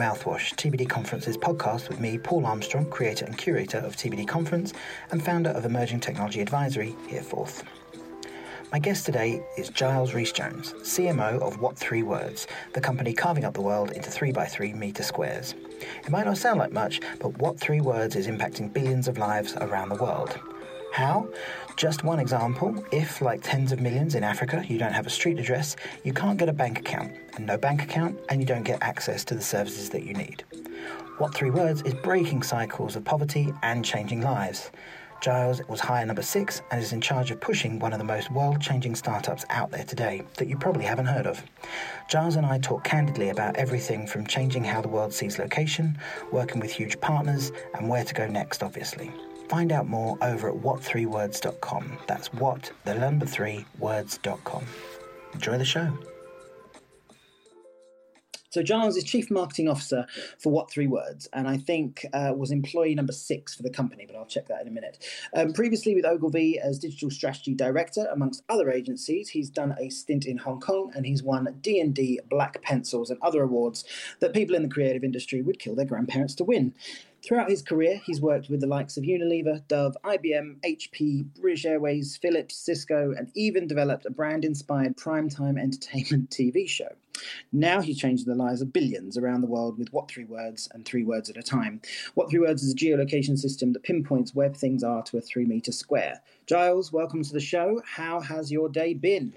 Mouthwash, TBD Conference's podcast with me, Paul Armstrong, creator and curator of TBD Conference and founder of Emerging Technology Advisory, here forth. My guest today is Giles Rhys Jones, CMO of What Three Words, the company carving up the world into 3x3 metre squares. It might not sound like much, but What Three Words is impacting billions of lives around the world. How? Just one example if, like tens of millions in Africa, you don't have a street address, you can't get a bank account, and no bank account, and you don't get access to the services that you need. What Three Words is breaking cycles of poverty and changing lives. Giles was hire number six and is in charge of pushing one of the most world changing startups out there today that you probably haven't heard of. Giles and I talk candidly about everything from changing how the world sees location, working with huge partners, and where to go next, obviously. Find out more over at what3words.com. That's what, the number three, words.com. Enjoy the show. So Giles is Chief Marketing Officer for What Three Words, and I think uh, was employee number six for the company, but I'll check that in a minute. Um, previously with Ogilvy as Digital Strategy Director, amongst other agencies, he's done a stint in Hong Kong, and he's won D&AD, Black Pencils, and other awards that people in the creative industry would kill their grandparents to win. Throughout his career, he's worked with the likes of Unilever, Dove, IBM, HP, British Airways, Philips, Cisco, and even developed a brand inspired primetime entertainment TV show. Now he's changing the lives of billions around the world with What Three Words and Three Words at a Time. What Three Words is a geolocation system that pinpoints where things are to a three metre square. Giles, welcome to the show. How has your day been?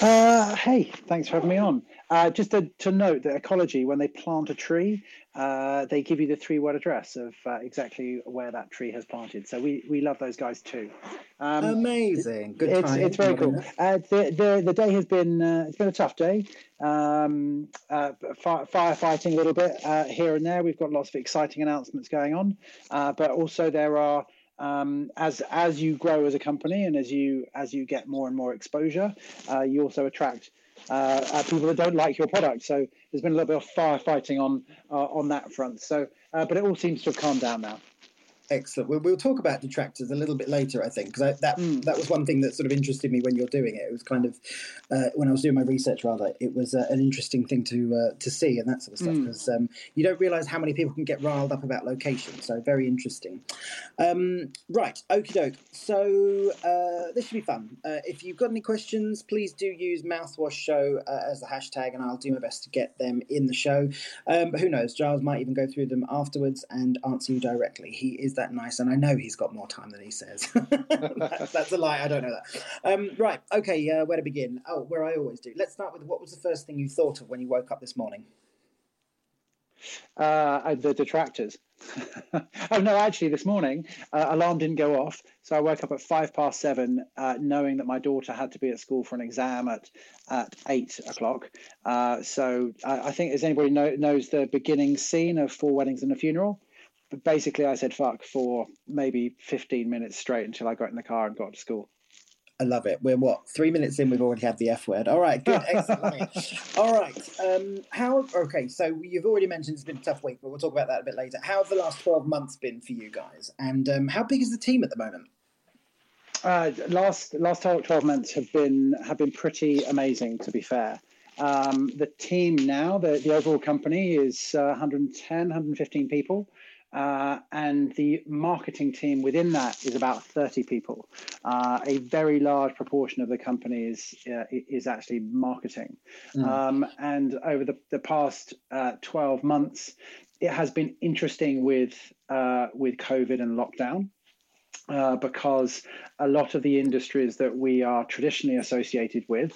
Uh, hey, thanks for having me on. Uh, just to, to, note that Ecologi, when they plant a tree, uh, they give you the three word address of uh, exactly where that tree has planted. So we, we love those guys too. Um, Amazing. Good it's, it's very cool. Uh, the, the, the day has been, uh, it's been a tough day. Um, uh, fire, firefighting a little bit here and there. We've got lots of exciting announcements going on. but also there are um, as as you grow as a company and as you as you get more and more exposure, uh, you also attract uh, uh, people that don't like your product. So there's been a little bit of firefighting on uh, on that front. So, uh, but it all seems to have calmed down now. Excellent. We'll, we'll talk about detractors a little bit later, I think, because that mm. that was one thing that sort of interested me when you're doing it. It was kind of uh, when I was doing my research, rather, it was uh, an interesting thing to uh, to see and that sort of stuff because mm. um, you don't realise how many people can get riled up about location. So very interesting. Um, right, okie doke. So uh, this should be fun. Uh, if you've got any questions, please do use mouthwash show uh, as the hashtag, and I'll do my best to get them in the show. Um, but who knows? Giles might even go through them afterwards and answer you directly. He is that nice, and I know he's got more time than he says. that's, a lie. I don't know that. Um, right. Okay. Uh, where to begin? Oh, where I always do. Let's start with what was the first thing you thought of when you woke up this morning? Uh, the detractors. oh no, actually, this morning uh, alarm didn't go off, so I woke up at five past seven, uh, knowing that my daughter had to be at school for an exam at at eight o'clock. Uh, so I, I, think, as anybody know, knows the beginning scene of Four Weddings and a Funeral, but basically, I said fuck for maybe 15 minutes straight until I got in the car and got to school. I love it. We're what three minutes in? We've already had the F word. All right, good, excellent. All right. Um, how? Okay, so you've already mentioned it's been a tough week, but we'll talk about that a bit later. How have the last twelve months been for you guys? And um, how big is the team at the moment? Uh, last last twelve months have been have been pretty amazing. To be fair, um, the team now, the the overall company is uh, 110, 115 people. Uh, and the marketing team within that is about 30 people. Uh, a very large proportion of the company is, uh, is actually marketing. Mm. Um, and over the, the past uh, 12 months, it has been interesting with, uh, with COVID and lockdown. Uh, because a lot of the industries that we are traditionally associated with,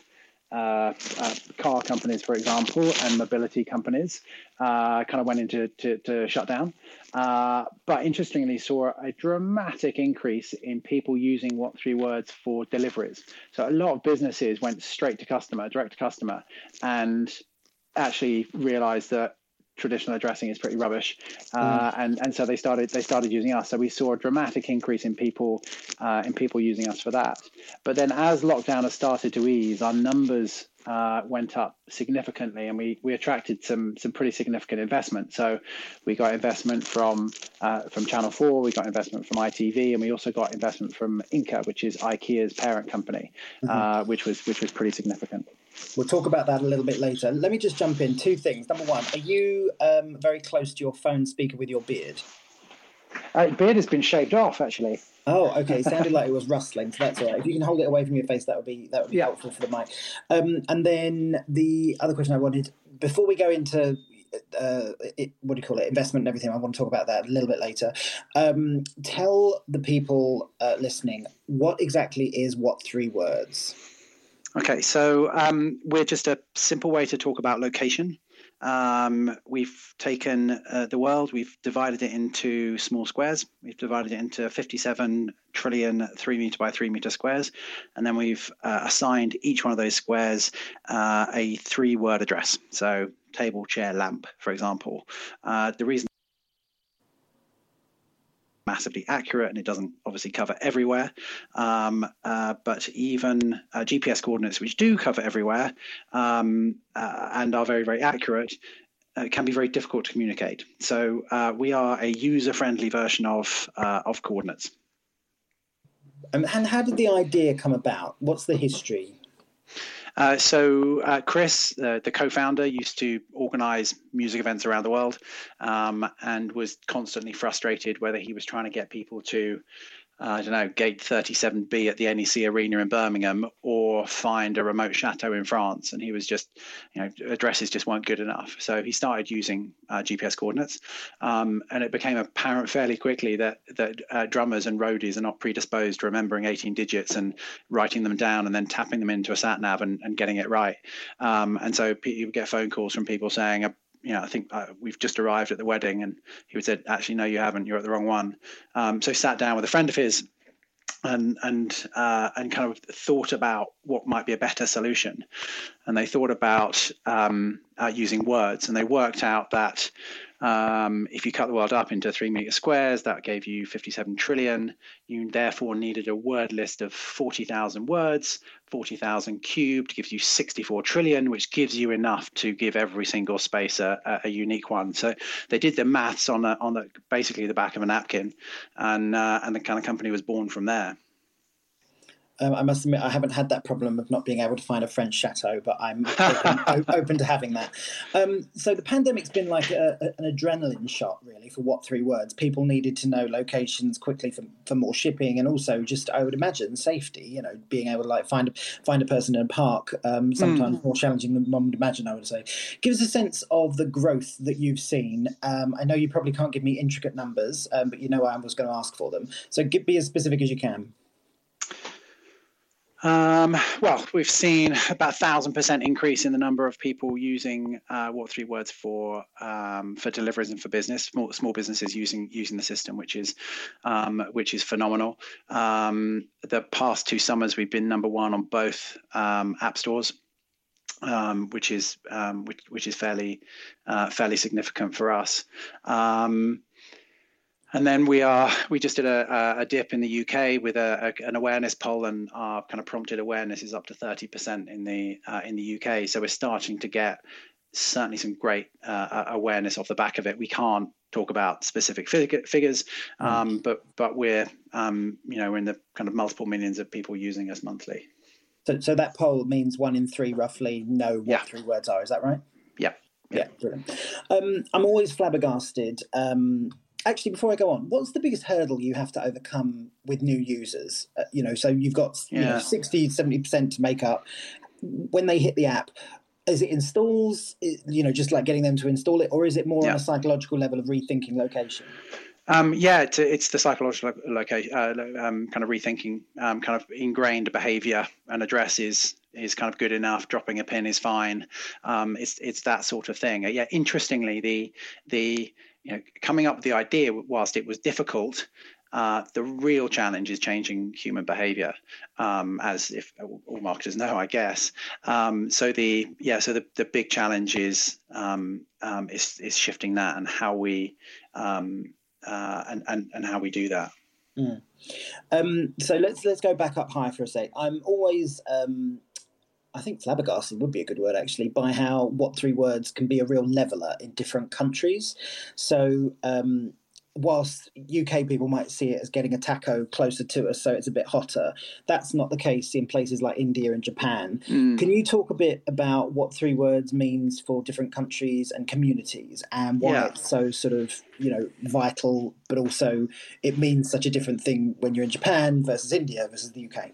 uh, uh, car companies, for example, and mobility companies uh, kind of went into to, to shut down. Uh, but interestingly, saw a dramatic increase in people using What Three Words for deliveries. So a lot of businesses went straight to customer, direct to customer, and actually realized that traditional addressing is pretty rubbish, uh, mm. and and so they started they started using us. So we saw a dramatic increase in people uh, in people using us for that. But then as lockdown has started to ease, our numbers uh, went up significantly, and we we attracted some some pretty significant investment. So we got investment from uh, from Channel Four, we got investment from ITV, and we also got investment from Ingka, which is IKEA's parent company, mm-hmm. Uh, which was which was pretty significant. We'll talk about that a little bit later. Let me just jump in. Two things. Number one, are you um, very close to your phone speaker with your beard? Uh, beard has been shaved off, actually. Oh, okay. It sounded like it was rustling, so that's all right. If you can hold it away from your face, that would be that would be yeah. helpful for the mic. Um, and then the other question I wanted before we go into uh, it, what do you call it, investment and everything. I want to talk about that a little bit later. Um, tell the people uh, listening what exactly is what three words. Okay, so um, we're just a simple way to talk about location. Um, we've taken uh, the world, we've divided it into small squares. We've divided it into 57 trillion three meter by three meter squares. And then we've uh, assigned each one of those squares uh, a three word address. So table, chair, lamp, for example. Uh, the reason massively accurate and it doesn't obviously cover everywhere. Um, uh, but even uh, GPS coordinates, which do cover everywhere um, uh, and are very, very accurate, uh, can be very difficult to communicate. So uh, we are a user-friendly version of uh, of coordinates. Um, and how did the idea come about? What's the history? Uh, so uh, Chris, uh, the co-founder, used to organize music events around the world, um, and was constantly frustrated whether he was trying to get people to I don't know, gate 37B at the NEC Arena in Birmingham or find a remote chateau in France. And he was just, you know, addresses just weren't good enough. So he started using uh, GPS coordinates. Um, and it became apparent fairly quickly that, that uh, drummers and roadies are not predisposed to remembering 18 digits and writing them down and then tapping them into a sat nav and, and getting it right. Um, and so you would get phone calls from people saying, you know, I think uh, we've just arrived at the wedding. And he would said, actually, no, you haven't. You're at the wrong one. Um, so sat down with a friend of his and and uh, and kind of thought about what might be a better solution. And they thought about um, uh, using words, and they worked out that um, if you cut the world up into three meter squares, that gave you 57 trillion. You therefore needed a word list of 40,000 words. 40,000 cubed gives you 64 trillion, which gives you enough to give every single space a, a, a unique one. So they did the maths on the, on the basically the back of a napkin, and uh, and the kind of company was born from there. Um, I must admit, I haven't had that problem of not being able to find a French chateau, but I'm open, open to having that. Um, so the pandemic's been like a, a, an adrenaline shot, really, for what three words. People needed to know locations quickly for, for more shipping, and also just, I would imagine, safety. You know, being able to like find a, find a person in a park, um, sometimes mm. more challenging than one would imagine. I would say. Give us a sense of the growth that you've seen. Um, I know you probably can't give me intricate numbers, um, but you know I was going to ask for them. So give, be as specific as you can. Um, well, we've seen about thousand percent increase in the number of people using uh, what three words for um, for deliveries and for business. Small, small businesses using using the system, which is um, which is phenomenal. Um, the past two summers, we've been number one on both um, app stores. Um, which is which, which is fairly uh, fairly significant for us. Um, and then we are we just did a, a dip in the UK with a, a, an awareness poll, and our kind of prompted awareness is up to thirty percent in the uh, in the UK. So we're starting to get certainly some great uh, awareness off the back of it. We can't talk about specific fig- figures, mm. um, mm. but but we're um, you know we're in the kind of multiple millions of people using us monthly. So, so that poll means one in three roughly know what yeah. three words are. Is that right? Yeah. Yeah, yeah brilliant. Um, I'm always flabbergasted um, actually before i go on what's the biggest hurdle you have to overcome with new users uh, you know so you've got yeah. you know, 60 70% to make up when they hit the app is it installs you know just like getting them to install it or is it more yeah. on a psychological level of rethinking location um, yeah, it's, it's, the psychological location, uh, um, kind of rethinking, um, kind of ingrained behavior and address is is kind of good enough. Dropping a pin is fine. Um, it's it's that sort of thing. Yeah, interestingly, the the you know, coming up with the idea, whilst it was difficult, uh, the real challenge is changing human behavior, um, as if all marketers know, I guess. Um, so the yeah, so the, the big challenge is um, um is is shifting that and how we um, uh, and, and and how we do that. Mm. Um, so let's let's go back up high for a sec. I'm always I think flabbergasting would be a good word actually, by how what three words can be a real leveler in different countries. So, um, whilst UK people might see it as getting a taco closer to us, so it's a bit hotter, that's not the case in places like India and Japan. Mm. Can you talk a bit about what three words means for different countries and communities and why yeah. it's so sort of, you know, vital, but also it means such a different thing when you're in Japan versus India versus the UK?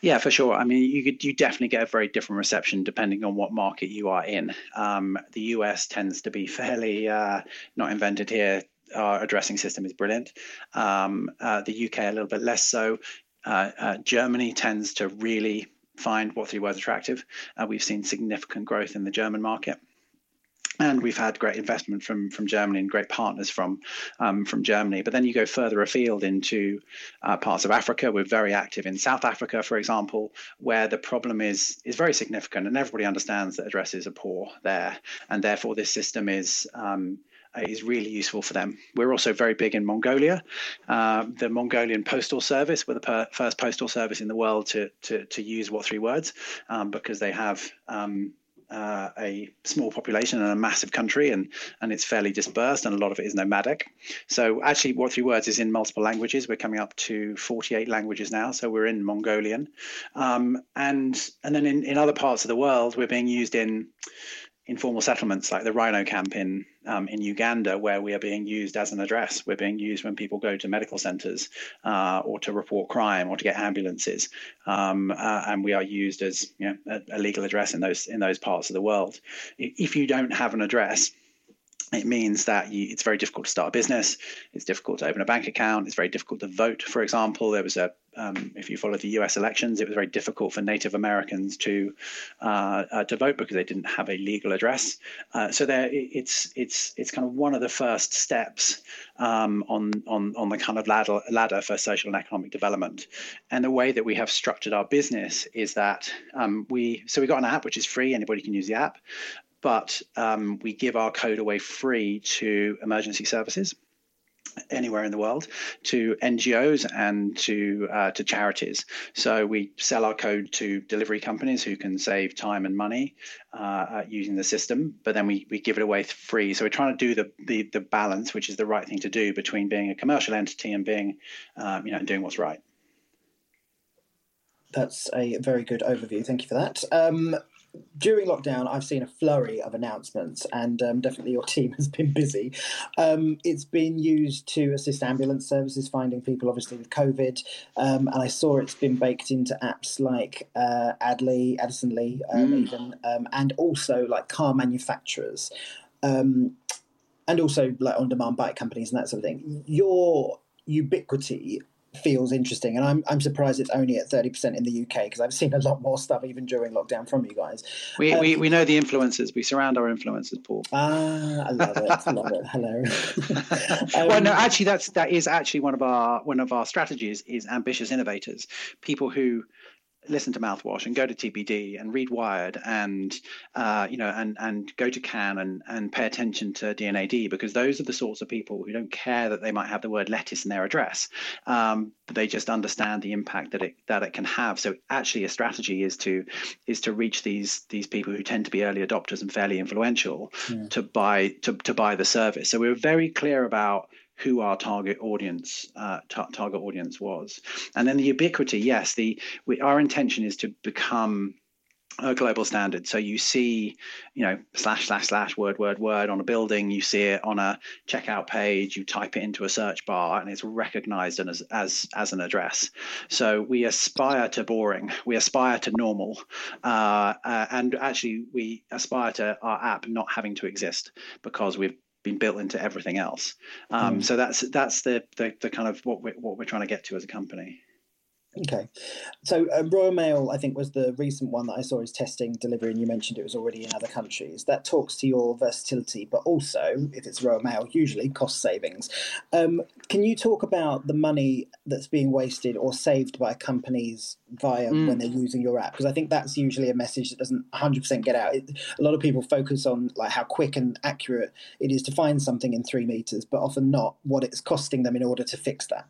Yeah, for sure. I mean, you could you definitely get a very different reception depending on what market you are in. Um, the US tends to be fairly uh, not invented here our addressing system is brilliant. Um, uh, the UK a little bit less so. Uh, uh, Germany tends to really find what three words attractive. Uh, we've seen significant growth in the German market. And we've had great investment from from Germany and great partners from um, from Germany. But then you go further afield into uh, parts of Africa. We're very active in South Africa, for example, where the problem is is very significant, and everybody understands that addresses are poor there, and therefore this system is um, is really useful for them. We're also very big in Mongolia. Uh, the Mongolian Postal Service, we're the per- first postal service in the world to to, to use what three words um, because they have. Um, uh, a small population and a massive country, and and it's fairly dispersed, and a lot of it is nomadic. So actually, What Three Words is in multiple languages. We're coming up to 48 languages now, so we're in Mongolian, um, and and then in, in other parts of the world, we're being used in informal settlements like the Rhino Camp in um, in Uganda, where we are being used as an address. We're being used when people go to medical centres uh, or to report crime or to get ambulances, um, uh, and we are used as you know, a, a legal address in those in those parts of the world. If you don't have an address, it means that you, it's very difficult to start a business. It's difficult to open a bank account. It's very difficult to vote. For example, there was a um, if you follow the U.S. elections, it was very difficult for Native Americans to uh, uh, to vote because they didn't have a legal address. Uh, so there, it's it's it's kind of one of the first steps um, on on on the kind of ladder ladder for social and economic development. And the way that we have structured our business is that um, we so we got an app which is free. Anybody can use the app but um, we give our code away free to emergency services anywhere in the world to NGOs and to uh, to charities. So we sell our code to delivery companies who can save time and money uh, using the system, but then we, we give it away free. So we're trying to do the, the the balance, which is the right thing to do between being a commercial entity and being um, you know doing what's right. That's a very good overview. Thank you for that. Um, during lockdown, I've seen a flurry of announcements, and um, definitely your team has been busy. Um, it's been used to assist ambulance services finding people, obviously with COVID, um, and I saw it's been baked into apps like uh, Adley, Addison Lee, um, mm. even, um, and also like car manufacturers, um, and also like on-demand bike companies and that sort of thing. Your ubiquity feels interesting. And I'm I'm surprised it's only at thirty percent in the UK because I've seen a lot more stuff even during lockdown from you guys. We um, we, we know the influencers. We surround our influencers, Paul. Ah, I love it. I love it. Hello. um, well, no, actually, that's that is actually one of our one of our strategies is ambitious innovators, people who listen to mouthwash and go to TBD and read Wired and uh, you know and and go to Cannes and and pay attention to D&AD because those are the sorts of people who don't care that they might have the word lettuce in their address, um, but they just understand the impact that it that it can have. So actually, a strategy is to is to reach these these people who tend to be early adopters and fairly influential yeah. to buy to to buy the service. So we're very clear about who our target audience uh, t- target audience was, and then the ubiquity. Yes, the we, our intention is to become a global standard. So you see, you know, slash slash slash word word word on a building. You see it on a checkout page. You type it into a search bar, and it's recognized as as as an address. So we aspire to boring. We aspire to normal, uh, uh, and actually we aspire to our app not having to exist because we've been built into everything else. Um, mm. So that's that's the, the, the kind of what we're what we're trying to get to as a company. Okay, so um, Royal Mail, I think, was the recent one that I saw is testing delivery, and you mentioned it was already in other countries. That talks to your versatility, but also, if it's Royal Mail, usually cost savings. Um, can you talk about the money that's being wasted or saved by companies via mm. when they're using your app? Because I think that's usually a message that doesn't 100% get out. It, a lot of people focus on like how quick and accurate it is to find something in three meters, but often not what it's costing them in order to fix that.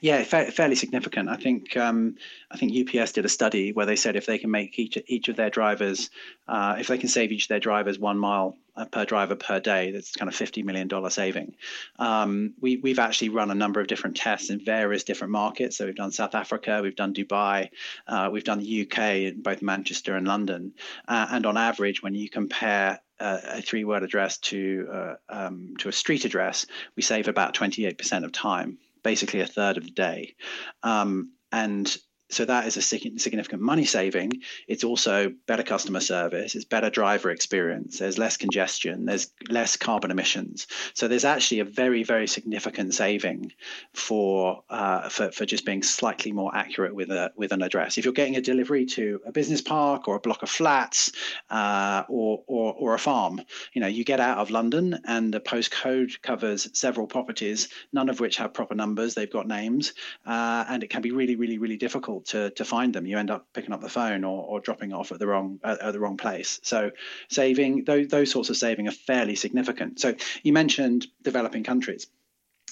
Yeah, fa- fairly significant. I think um, I think UPS did a study where they said if they can make each each of their drivers, uh, if they can save each of their drivers one mile uh, per driver per day, that's kind of fifty million dollar saving. Um, we we've actually run a number of different tests in various different markets. So we've done South Africa, we've done Dubai, uh, we've done the UK in both Manchester and London, uh, and on average, when you compare uh, a three-word address to uh, um, to a street address, we save about 28% of time basically a third of the day. Um, and so that is a significant money saving. It's also better customer service. It's better driver experience. There's less congestion. There's less carbon emissions. So there's actually a very very significant saving for uh, for for just being slightly more accurate with a with an address. If you're getting a delivery to a business park or a block of flats uh, or, or or a farm, you know you get out of London and the postcode covers several properties, none of which have proper numbers. They've got names, uh, and it can be really really really difficult difficult to, to find them. You end up picking up the phone or, or dropping off at the wrong at, at the wrong place. So saving those those sorts of saving are fairly significant. So you mentioned developing countries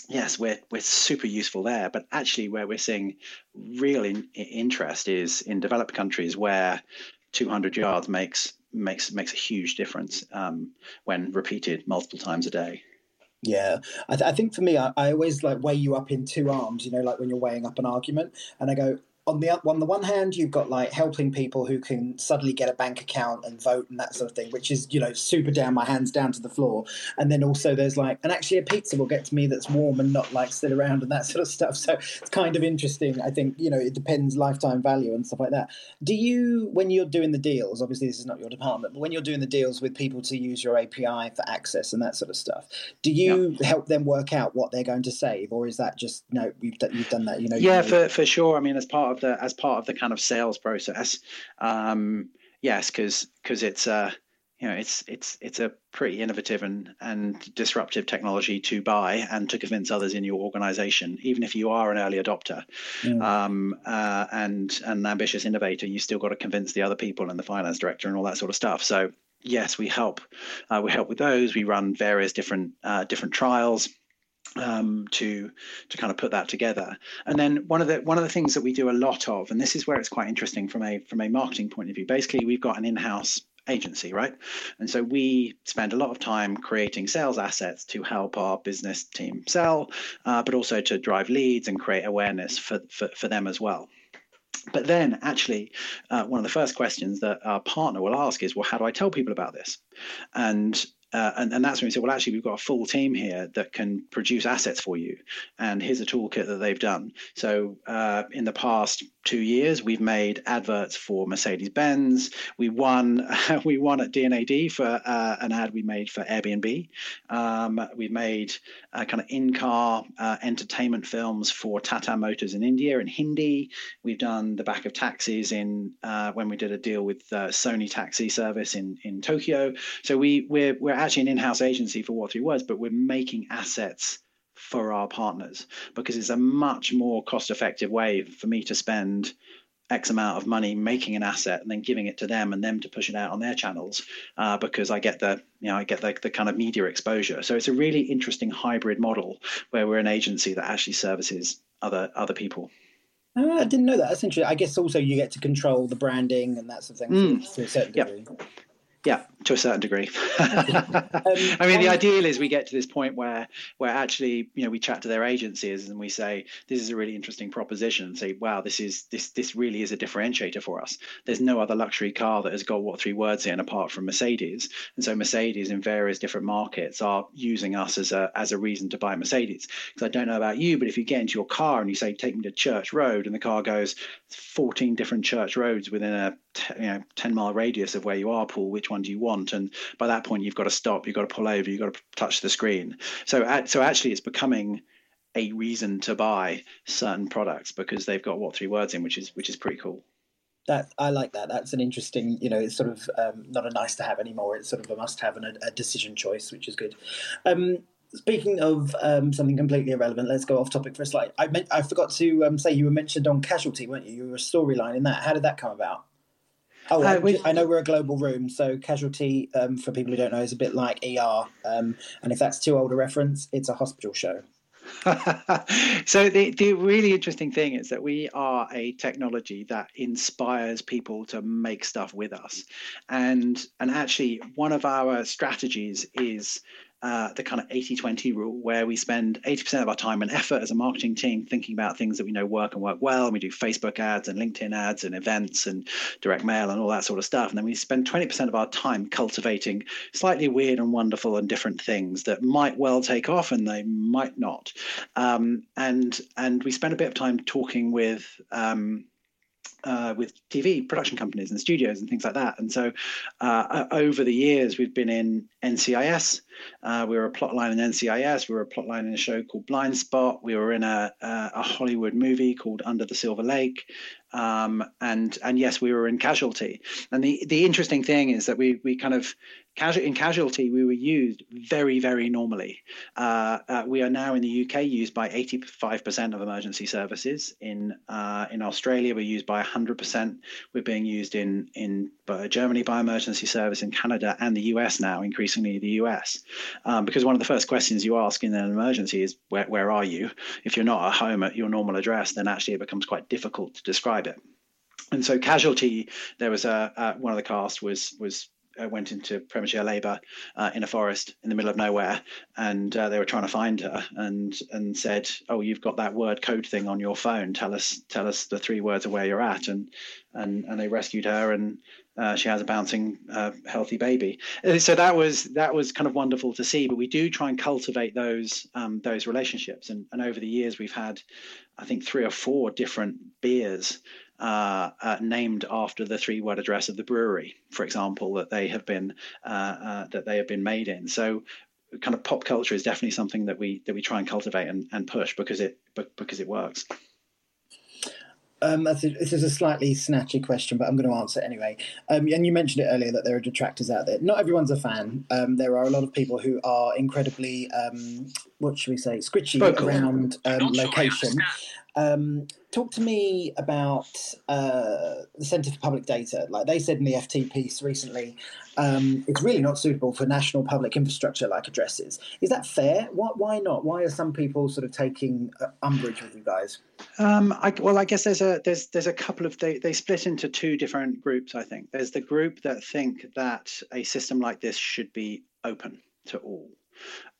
yes, we're we're super useful there. But actually, where we're seeing real in, interest is in developed countries where 200 yards makes makes makes a huge difference um, when repeated multiple times a day. Yeah, I, th- I think for me, I, I, always like weigh you up in two arms. You know, like when you're weighing up an argument, and I go, on the on the one hand, you've got like helping people who can suddenly get a bank account and vote and that sort of thing, which is you know super down my hands down to the floor. And then also there's like, and actually a pizza will get to me that's warm and not like sit around and that sort of stuff. So it's kind of interesting. I think you know it depends lifetime value and stuff like that. Do you when you're doing the deals? Obviously this is not your department, but when you're doing the deals with people to use your API for access and that sort of stuff, do you help them work out what they're going to save, or is that just no? You've you've done that, you know? Yeah, you know, for for sure. I mean, as part of of the as part of the kind of sales process. Um, yes, because because it's uh, you know it's it's it's a pretty innovative and and disruptive technology to buy and to convince others in your organization even if you are an early adopter mm. um, uh, and an ambitious innovator you still got to convince the other people and the finance director and all that sort of stuff so yes we help uh, we help with those we run various different uh, different trials um, to to kind of put that together. And then one of the one of the things that we do a lot of, and this is where it's quite interesting from a from a marketing point of view. Basically, we've got an in-house agency, right? And so we spend a lot of time creating sales assets to help our business team sell, uh, but also to drive leads and create awareness for, for, for them as well. But then, actually, uh, one of the first questions that our partner will ask is, well, how do I tell people about this? And uh, and, and that's when we said, well, actually, we've got a full team here that can produce assets for you. And here's a toolkit that they've done. So uh, in the past two years, we've made adverts for Mercedes Benz. We won we won at D&AD for uh, an ad we made for Airbnb. Um, we've made uh, kind of in-car uh, entertainment films for Tata Motors in India in Hindi. We've done the back of taxis in uh, when we did a deal with Sony Taxi Service in in Tokyo. So we we're we're actually an in-house agency for What Three Words, but we're making assets for our partners because it's a much more cost-effective way for me to spend X amount of money making an asset and then giving it to them and them to push it out on their channels uh, because I get the you know I get the, the kind of media exposure. So it's a really interesting hybrid model where we're an agency that actually services other other people. Uh, I didn't know that. That's interesting. I guess also you get to control the branding and that sort of thing mm. to a certain degree. Yep. Yeah, to a certain degree. Um, I mean, the ideal is we get to this point where where actually, you know, we chat to their agencies and we say, this is a really interesting proposition, and say, wow, this is this this really is a differentiator for us. There's no other luxury car that has got what three words in apart from Mercedes, and so Mercedes in various different markets are using us as a as a reason to buy Mercedes. Because I don't know about you, but if you get into your car and you say, take me to Church Road, and the car goes 14 different church roads within a you know 10 mile radius of where you are, Paul, which one do you want? And by that point, you've got to stop, you've got to pull over, you've got to touch the screen. So, so actually, it's becoming a reason to buy certain products because they've got what three words in, which is which is pretty cool. That I like that. That's an interesting, you know, it's sort of um, not a nice to have anymore. It's sort of a must have and a, a decision choice, which is good. Um, speaking of um, something completely irrelevant, let's go off topic for a slight. I meant, I forgot to um, say you were mentioned on Casualty, weren't you? You were a storyline in that. How did that come about? Oh, uh, we, I know we're a global room, so casualty, um, for people who don't know, is a bit like ER. Um, and if that's too old a reference, it's a hospital show. so the, the really interesting thing is that we are a technology that inspires people to make stuff with us and and actually one of our strategies is uh, the kind of 80 20 rule where we spend 80% of our time and effort as a marketing team thinking about things that we know work and work well. And we do Facebook ads and LinkedIn ads and events and direct mail and all that sort of stuff. And then we spend 20% of our time cultivating slightly weird and wonderful and different things that might well take off and they might not. Um, and, and we spend a bit of time talking with, um, uh, with TV production companies and studios and things like that. And so uh, over the years, we've been in NCIS. Uh, we were a plotline in NCIS. We were a plotline in a show called Blindspot. We were in a, a, a Hollywood movie called Under the Silver Lake. Um, and and yes, we were in Casualty. And the the interesting thing is that we we kind of in Casualty we were used very very normally. Uh, uh, we are now in the UK used by 85% of emergency services. In uh, in Australia we're used by 100%. We're being used in in Germany by emergency service, in Canada and the US now, increasingly the US. Um, because one of the first questions you ask in an emergency is where where are you? If you're not at home at your normal address, then actually it becomes quite difficult to describe it. And so, Casualty, there was a uh, one of the cast was was uh, went into premature labour uh, in a forest in the middle of nowhere, and uh, they were trying to find her, and and said, "Oh, you've got that word code thing on your phone. Tell us tell us the three words of where you're at." And and and they rescued her, and uh, she has a bouncing, uh, healthy baby. Uh, so that was that was kind of wonderful to see. But we do try and cultivate those um, those relationships, and and over the years we've had, I think, three or four different beers uh, uh, named after the three-word address of the brewery, for example, that they have been uh, uh, that they have been made in. So, kind of pop culture is definitely something that we that we try and cultivate and, and push because it because it works. Um, this is a slightly snatchy question, but I'm going to answer it anyway. Um, and you mentioned it earlier that there are detractors out there. Not everyone's a fan. Um, there are a lot of people who are incredibly, um, what should we say, squitchy around um, location. Um, talk to me about uh, the Centre for Public Data. Like they said in the FT piece recently, um, it's really not suitable for national public infrastructure like addresses. Is that fair? Why, why not? Why are some people sort of taking uh, umbrage with you guys? Um, I, well, I guess there's a there's there's a couple of they they split into two different groups. I think there's the group that think that a system like this should be open to all.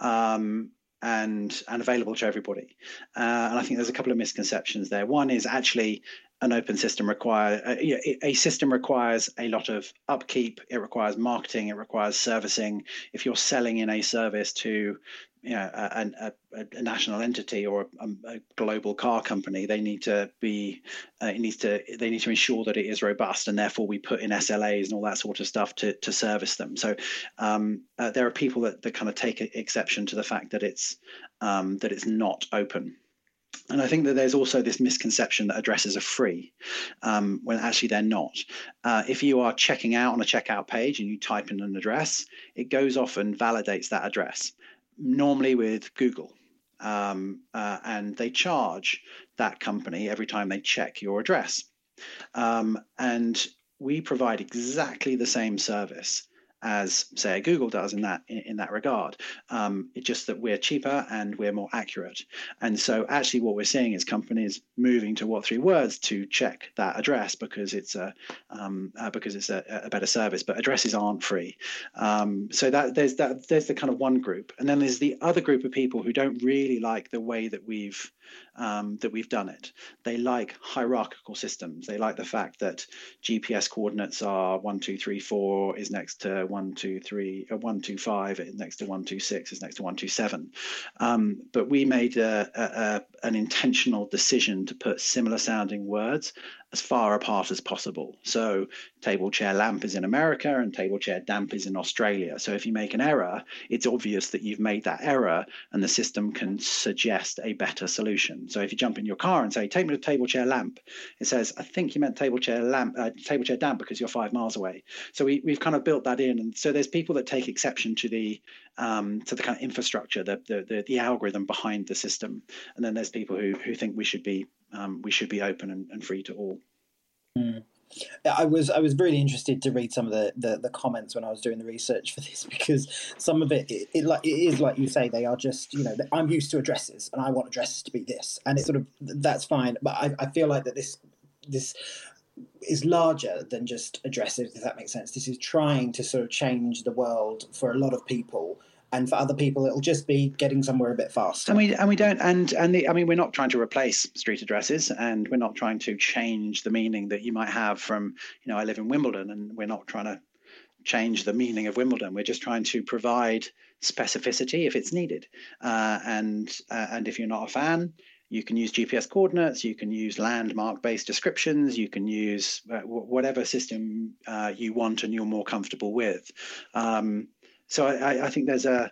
Um, and and available to everybody. Uh, and I think there's a couple of misconceptions there. One is actually an open system require uh, a system requires a lot of upkeep. It requires marketing. It requires servicing. If you're selling in a service to you know, a, a, a, national entity or a, a, global car company, they need to be, uh, it needs to, they need to ensure that it is robust, and therefore we put in SLAs and all that sort of stuff to to service them. So um, uh, there are people that, that kind of take exception to the fact that it's um, that it's not open. And I think that there's also this misconception that addresses are free um, when actually they're not. Uh, if you are checking out on a checkout page and you type in an address, it goes off and validates that address normally with Google. Um, uh, and they charge that company every time they check your address. Um, and we provide exactly the same service as say Google does in that in, in that regard. Um, it's just that we're cheaper and we're more accurate. And so actually what we're seeing is companies moving to what three words to check that address because it's a um, uh, because it's a, a, better service. But addresses aren't free. Um, so that there's that there's the kind of one group, and then there's the other group of people who don't really like the way that we've um, that we've done it. They like hierarchical systems. They like the fact that GPS coordinates are one, two, three, four is next to one, two, three, uh, one, two, five is next to one, two, six is next to one, two, seven. Um, but we made a, a, a, an intentional decision to put similar sounding words as far apart as possible. So table chair lamp is in America and table chair damp is in Australia. So if you make an error, it's obvious that you've made that error and the system can suggest a better solution. So if you jump in your car and say, take me to table chair lamp, it says, I think you meant table chair lamp, uh, table chair damp because you're five miles away. So we, we've kind of built that in. And so there's people that take exception to the um, to the kind of infrastructure, the, the, the the algorithm behind the system, and then there's people who who think we should be um, we should be open and, and free to all. Mm. I was I was really interested to read some of the, the, the, comments when I was doing the research for this because some of it, it, it like it is like you say they are just you know I'm used to addresses and I want addresses to be this and it's sort of that's fine but I, I feel like that this this is larger than just addresses if that makes sense this is trying to sort of change the world for a lot of people and for other people it'll just be getting somewhere a bit faster. And we and we don't and and the, i mean we're not trying to replace street addresses and we're not trying to change the meaning that you might have from you know i live in wimbledon and we're not trying to change the meaning of wimbledon. We're just trying to provide specificity if it's needed. Uh, and uh, and if you're not a fan you can use GPS coordinates, you can use landmark based descriptions, you can use uh, whatever system uh, you want and you're more comfortable with. Um, so I, I think there's a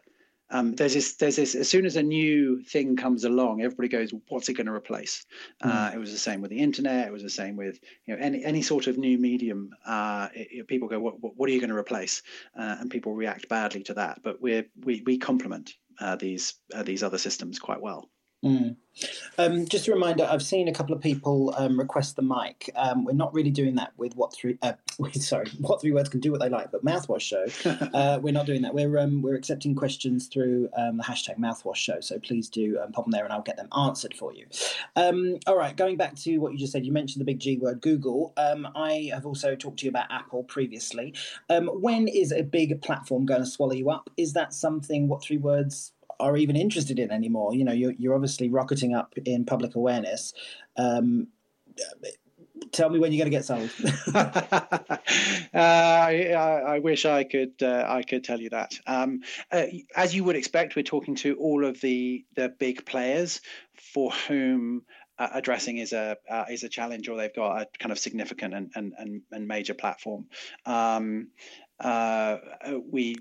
um, there's this there's this as soon as a new thing comes along, everybody goes, "What's it going to replace?" Mm. Uh, it was the same with the internet. It was the same with you know any any sort of new medium. Uh, it, it, people go, "What what are you going to replace?" Uh, and people react badly to that. But we we we complement uh, these uh, these other systems quite well. Mm. Um, just a reminder, I've seen a couple of people um, request the mic. Um, we're not really doing that with what three. Uh, sorry, what three words can do what they like, but mouthwash show. uh, we're not doing that. We're um, we're accepting questions through um, the hashtag mouthwash show. So please do um, pop them there, and I'll get them answered for you. all right, going back to what you just said, you mentioned the big G word, Google. I have also talked to you about Apple previously. when is a big platform going to swallow you up? Is that something? What three words are even interested in anymore. You know, you're, you're obviously rocketing up in public awareness. Um, tell me when you're going to get sold. uh, I, I, wish I could. Uh, I could tell you that. Um, uh, as you would expect, we're talking to all of the the big players for whom. Uh, addressing is a uh, is a challenge, or they've got a kind of significant and and and, and major platform. Um, uh, we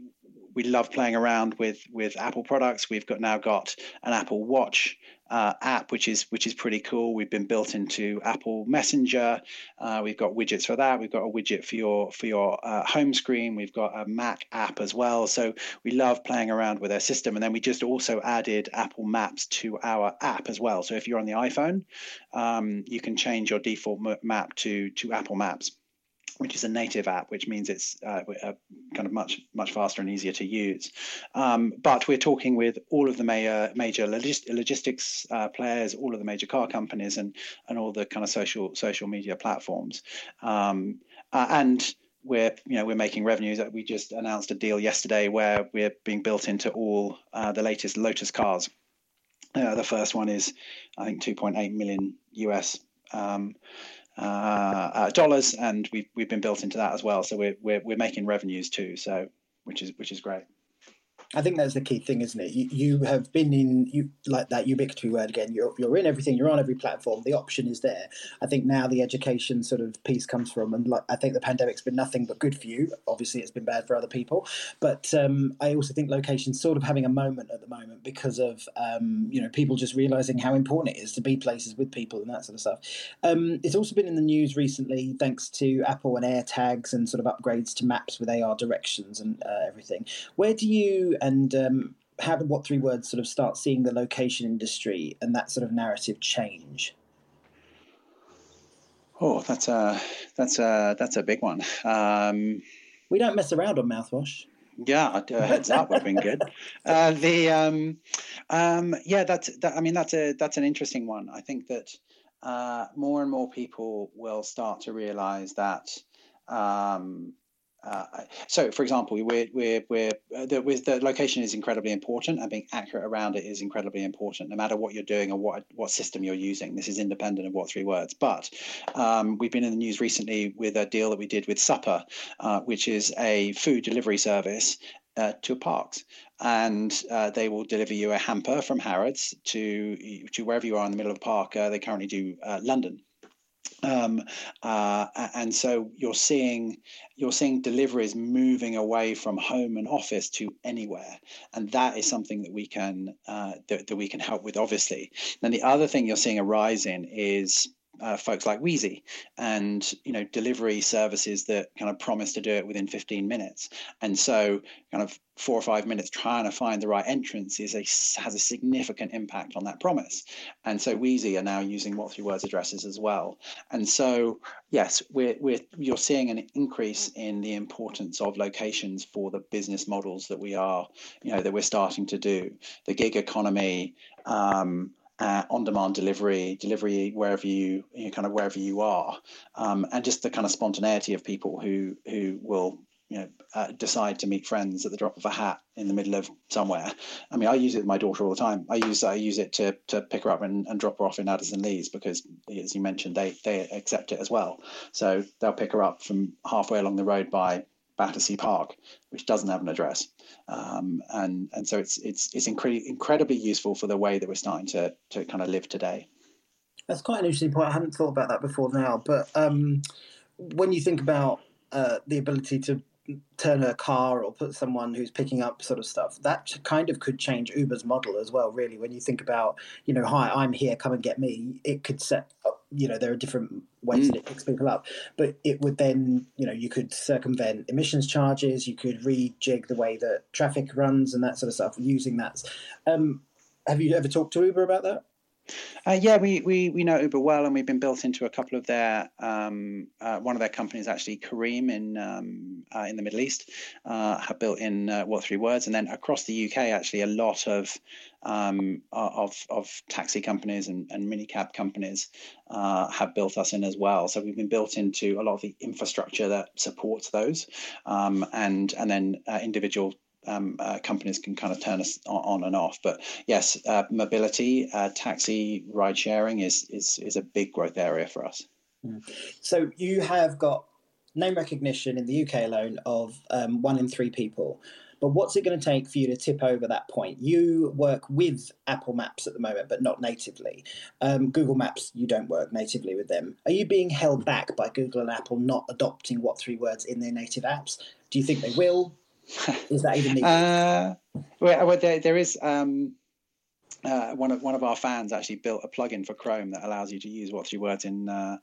we love playing around with with Apple products. We've got now got an Apple Watch uh, app, which is which is pretty cool. We've been built into Apple Messenger. Uh, we've got widgets for that. We've got a widget for your for your uh, home screen. We've got a Mac app as well. So we love playing around with our system. And then we just also added Apple Maps to our app as well. So if you're on the iPhone, um, you can change your default map to to Apple Maps which is a native app, which means it's uh, uh, kind of much much faster and easier to use. Um, but we're talking with all of the major major logist- logistics uh, players, all of the major car companies, and and all the kind of social social media platforms, um, uh, and. We're, you know, we're making revenues. We just announced a deal yesterday where we're being built into all uh, the latest Lotus cars. Uh, the first one is, I think, 2.8 million US. Um, uh, uh, dollars, and we've we've been built into that as well. So we're we're we're making revenues too. So which is which is great. I think that's the key thing, isn't it? You, you have been in you like that ubiquity word again. You're you're in everything. You're on every platform. The option is there. I think now the education sort of piece comes from, and like, I think the pandemic's been nothing but good for you. Obviously, it's been bad for other people, but um, I also think location's sort of having a moment at the moment because of um, you know people just realizing how important it is to be places with people and that sort of stuff. Um, it's also been in the news recently, thanks to Apple and AirTags and sort of upgrades to maps with AR directions and uh, everything. Where do you and um, how did what three words sort of start seeing the location industry and that sort of narrative change? Oh, that's a that's a that's a big one. Um, we don't mess around on mouthwash. Yeah, heads up, we've been good. Uh, the um, um, yeah, that's that, I mean that's a that's an interesting one. I think that uh, more and more people will start to realize that um, uh, so, for example, we're, we're, we're, uh, the, with the location is incredibly important, and being accurate around it is incredibly important, no matter what you're doing or what what system you're using. This is independent of what three words. But um, we've been in the news recently with a deal that we did with Supper, uh, which is a food delivery service uh, to parks, and uh, they will deliver you a hamper from Harrods to to wherever you are in the middle of the park. Uh, they currently do uh, London. Um, uh, and so you're seeing you're seeing deliveries moving away from home and office to anywhere, and that is something that we can uh, that, that we can help with. Obviously, And the other thing you're seeing a rise in is uh, folks like Weezy and you know delivery services that kind of promise to do it within 15 minutes. And so kind of four or five minutes trying to find the right entrance is a has a significant impact on that promise. And so Weezy are now using what three words addresses as well. And so yes, we're we're you're seeing an increase in the importance of locations for the business models that we are you know that we're starting to do. The gig economy. Um, uh, on-demand delivery, delivery wherever you, you know, kind of wherever you are, um, and just the kind of spontaneity of people who who will you know uh, decide to meet friends at the drop of a hat in the middle of somewhere. I mean, I use it with my daughter all the time. I use I use it to to pick her up and, and drop her off in Addison Lee's because, as you mentioned, they they accept it as well. So they'll pick her up from halfway along the road by Battersea Park, which doesn't have an address, um, and and so it's it's it's incre- incredibly useful for the way that we're starting to to kind of live today. That's quite an interesting point. I hadn't thought about that before now, but um, when you think about uh, the ability to turn a car or put someone who's picking up sort of stuff that kind of could change uber's model as well really when you think about you know hi i'm here come and get me it could set up you know there are different ways mm. that it picks people up. But it would then you know you could circumvent emissions charges you could rejig the way that traffic runs and that sort of stuff using that. Um, have you ever talked to uber about that? Uh, yeah, we, we we know Uber well, and we've been built into a couple of their um, uh, one of their companies actually, Careem in um, uh, in the Middle East, uh, have built in uh, what three words, and then across the UK, actually, a lot of um, of of taxi companies and, and minicab companies uh, have built us in as well. So we've been built into a lot of the infrastructure that supports those, um, and and then individual um, uh, companies can kind of turn us on and off. But yes, uh, mobility, uh, taxi, ride sharing is, is is a big growth area for us. Hmm. So you have got name recognition in the UK alone of um, one in three people. But what's it going to take for you to tip over that point? You work with Apple Maps at the moment, but not natively. Um, Google Maps, you don't work natively with them. Are you being held back by Google and Apple not adopting what three words in their native apps? Do you think they will? Is that even needed? Uh, well, well there, there is. Um, uh, one of one of our fans actually built a plugin for Chrome that allows you to use what three words in uh,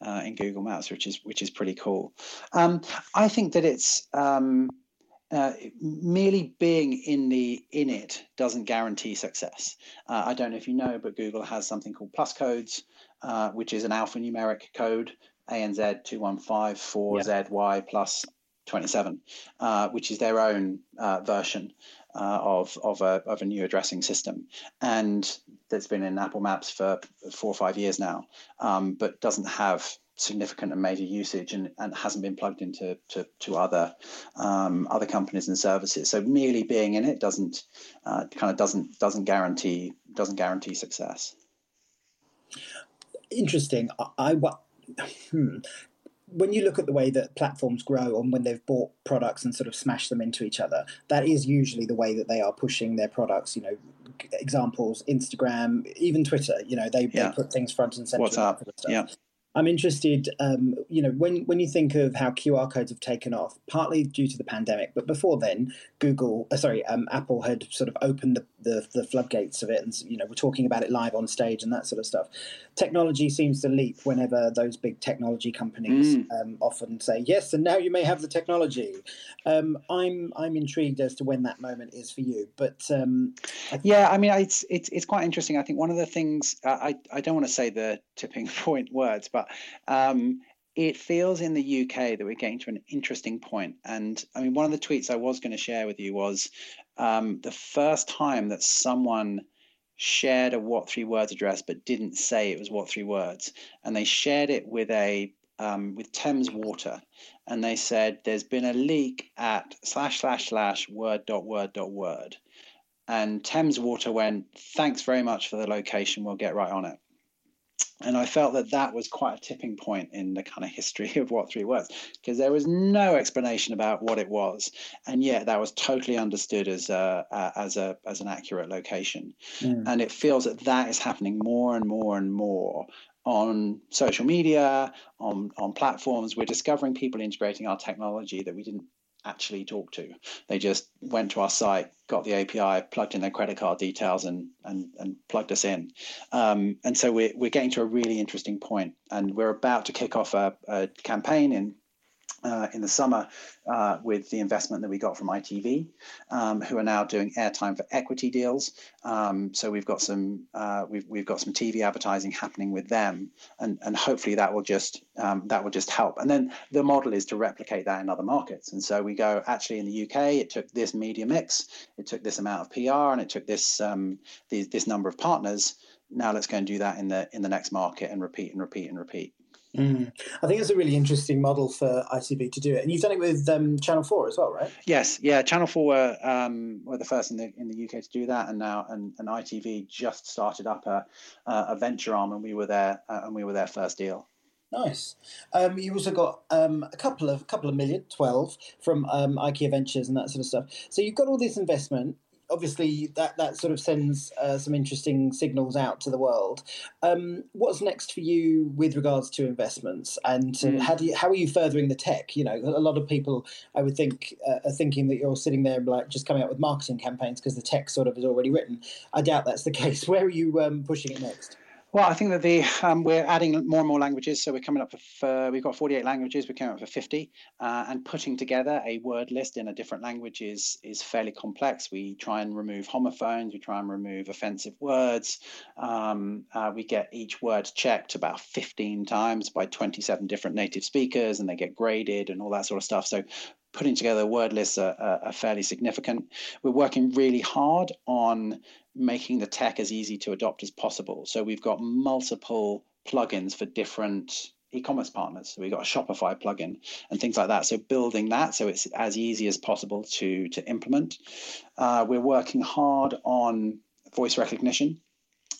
uh, in Google Maps, which is which is pretty cool. Um, I think that it's um, uh, merely being in the in it doesn't guarantee success. Uh, I don't know if you know, but Google has something called plus codes, uh, which is an alphanumeric code ANZ two one five four ZY plus 27, uh, which is their own uh, version uh, of of a, of a new addressing system, and that's been in Apple Maps for four or five years now, um, but doesn't have significant and major usage and, and hasn't been plugged into to, to other um, other companies and services. So merely being in it doesn't uh, kind of doesn't doesn't guarantee doesn't guarantee success. Interesting. I, I hmm when you look at the way that platforms grow and when they've bought products and sort of smashed them into each other, that is usually the way that they are pushing their products. You know, examples, Instagram, even Twitter. You know, they, yeah. they put things front and center. What's up? Yeah. I'm interested, um, you know, when, when you think of how QR codes have taken off, partly due to the pandemic, but before then, Google, uh, sorry, um, Apple had sort of opened the, the, the, floodgates of it, and you know, we're talking about it live on stage and that sort of stuff. Technology seems to leap whenever those big technology companies mm. um, often say yes, and now you may have the technology. Um, I'm I'm intrigued as to when that moment is for you, but um, I yeah, I mean, it's it's it's quite interesting. I think one of the things I I don't want to say the tipping point words, but um, it feels in the UK that we're getting to an interesting point. And I mean, one of the tweets I was going to share with you was um, the first time that someone shared a what three words address but didn't say it was what three words, and they shared it with a um, with Thames Water, and they said there's been a leak at slash slash slash word dot word dot word, and Thames Water went thanks very much for the location. We'll get right on it and I felt that that was quite a tipping point in the kind of history of what three words, because there was no explanation about what it was, and yet that was totally understood as a, as a as an accurate location, mm. and it feels that that is happening more and more and more on social media, on on platforms. We're discovering people integrating our technology that we didn't actually talk to. They just went to our site, got the API, plugged in their credit card details, and and and plugged us in. Um, and so we're we're getting to a really interesting point, and we're about to kick off a, a campaign in uh, in the summer uh, with the investment that we got from ITV, um, who are now doing airtime for equity deals. Um, so we've got some uh, we've, we've got some TV advertising happening with them, and and hopefully that will just um, that will just help. And then the model is to replicate that in other markets. And so we go actually in the UK, it took this media mix, it took this amount of PR, and it took this um, the, this number of partners. Now let's go and do that in the in the next market and repeat and repeat and repeat. Mm. I think it's a really interesting model for ITV to do it, and you've done it with um, Channel Four as well, right? Yes, yeah. Channel Four were um, were the first in the in the UK to do that, and now and, and ITV just started up a a venture arm, and we were there, uh, and we were their first deal. Nice. Um, you also got um, a couple of couple of million, twelve from um, IKEA Ventures and that sort of stuff. So you've got all this investment obviously that that sort of sends uh, some interesting signals out to the world. Um, what's next for you with regards to investments, and mm. how do you, how are you furthering the tech? You know, a lot of people I would think uh, are thinking that you're sitting there like just coming up with marketing campaigns because the tech sort of is already written. I doubt that's the case. Where are you um, pushing it next? Well, I think that the um, we're adding more and more languages. So we're coming up for we've got 48 languages. We're coming up for 50, uh, and putting together a word list in a different language is is fairly complex. We try and remove homophones. We try and remove offensive words. Um, uh, we get each word checked about 15 times by 27 different native speakers, and they get graded and all that sort of stuff. So putting together word lists are, are, fairly significant. We're working really hard on making the tech as easy to adopt as possible. So we've got multiple plugins for different e-commerce partners. So we've got a Shopify plugin and things like that. So building that so it's as easy as possible to to implement. Uh, we're working hard on voice recognition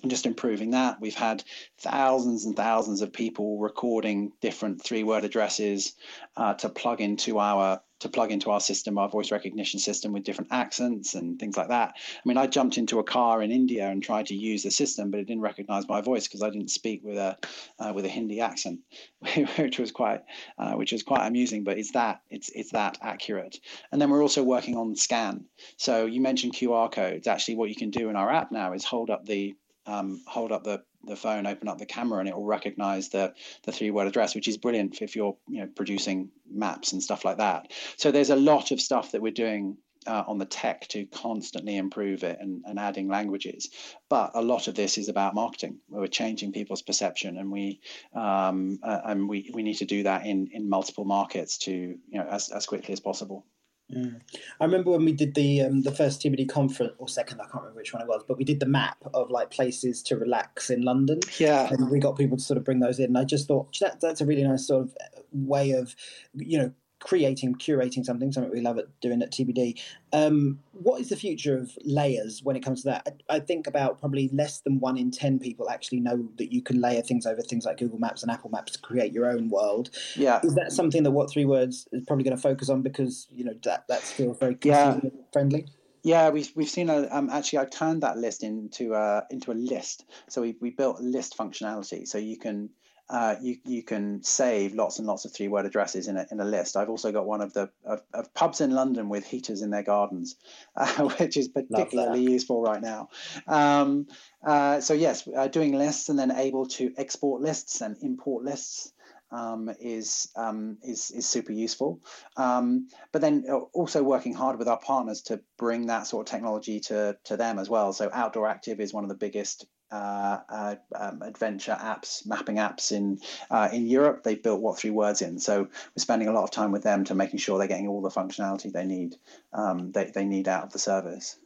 and just improving that. We've had thousands and thousands of people recording different three-word addresses uh, to plug into our to plug into our system, our voice recognition system with different accents and things like that. I mean, I jumped into a car in India and tried to use the system, but it didn't recognize my voice because I didn't speak with a uh, with a Hindi accent, which was quite uh, which was quite amusing. But it's that it's it's that accurate. And then we're also working on scan. So you mentioned QR codes. Actually, what you can do in our app now is hold up the um, hold up the, the phone, open up the camera, and it will recognize the the three word address, which is brilliant if you're you know producing maps and stuff like that. So there's a lot of stuff that we're doing uh, on the tech to constantly improve it and, and adding languages. But a lot of this is about marketing. We're changing people's perception, and we um, uh, and we, we need to do that in in multiple markets to you know as as quickly as possible. Mm. I remember when we did the um, the first TBD conference or second, I can't remember which one it was, but we did the map of like places to relax in London. Yeah, and we got people to sort of bring those in. And I just thought that that's a really nice sort of way of, you know, creating, curating something, something we love at doing at TBD. Um, what is the future of layers when it comes to that? I, I, think about probably less than one in 10 people actually know that you can layer things over things like Google Maps and Apple Maps to create your own world. Yeah. Is that something that What Three Words is probably going to focus on because, you know, that, that's still very yeah. friendly? Yeah, we've we've seen a um, actually I turned that list into a into a list. So we we built list functionality, so you can uh, you you can save lots and lots of three word addresses in a in a list. I've also got one of the of, of pubs in London with heaters in their gardens, uh, which is particularly useful right now. Um, uh, so yes, uh, doing lists and then able to export lists and import lists. Um, is um, is is super useful. Um, but then uh, also working hard with our partners to bring that sort of technology to to them as well. So Outdoor Active is one of the biggest uh, uh, um, adventure apps, mapping apps in uh, in Europe. They've built what three words in, so we're spending a lot of time with them to making sure they're getting all the functionality they need um, they, they need out of the service.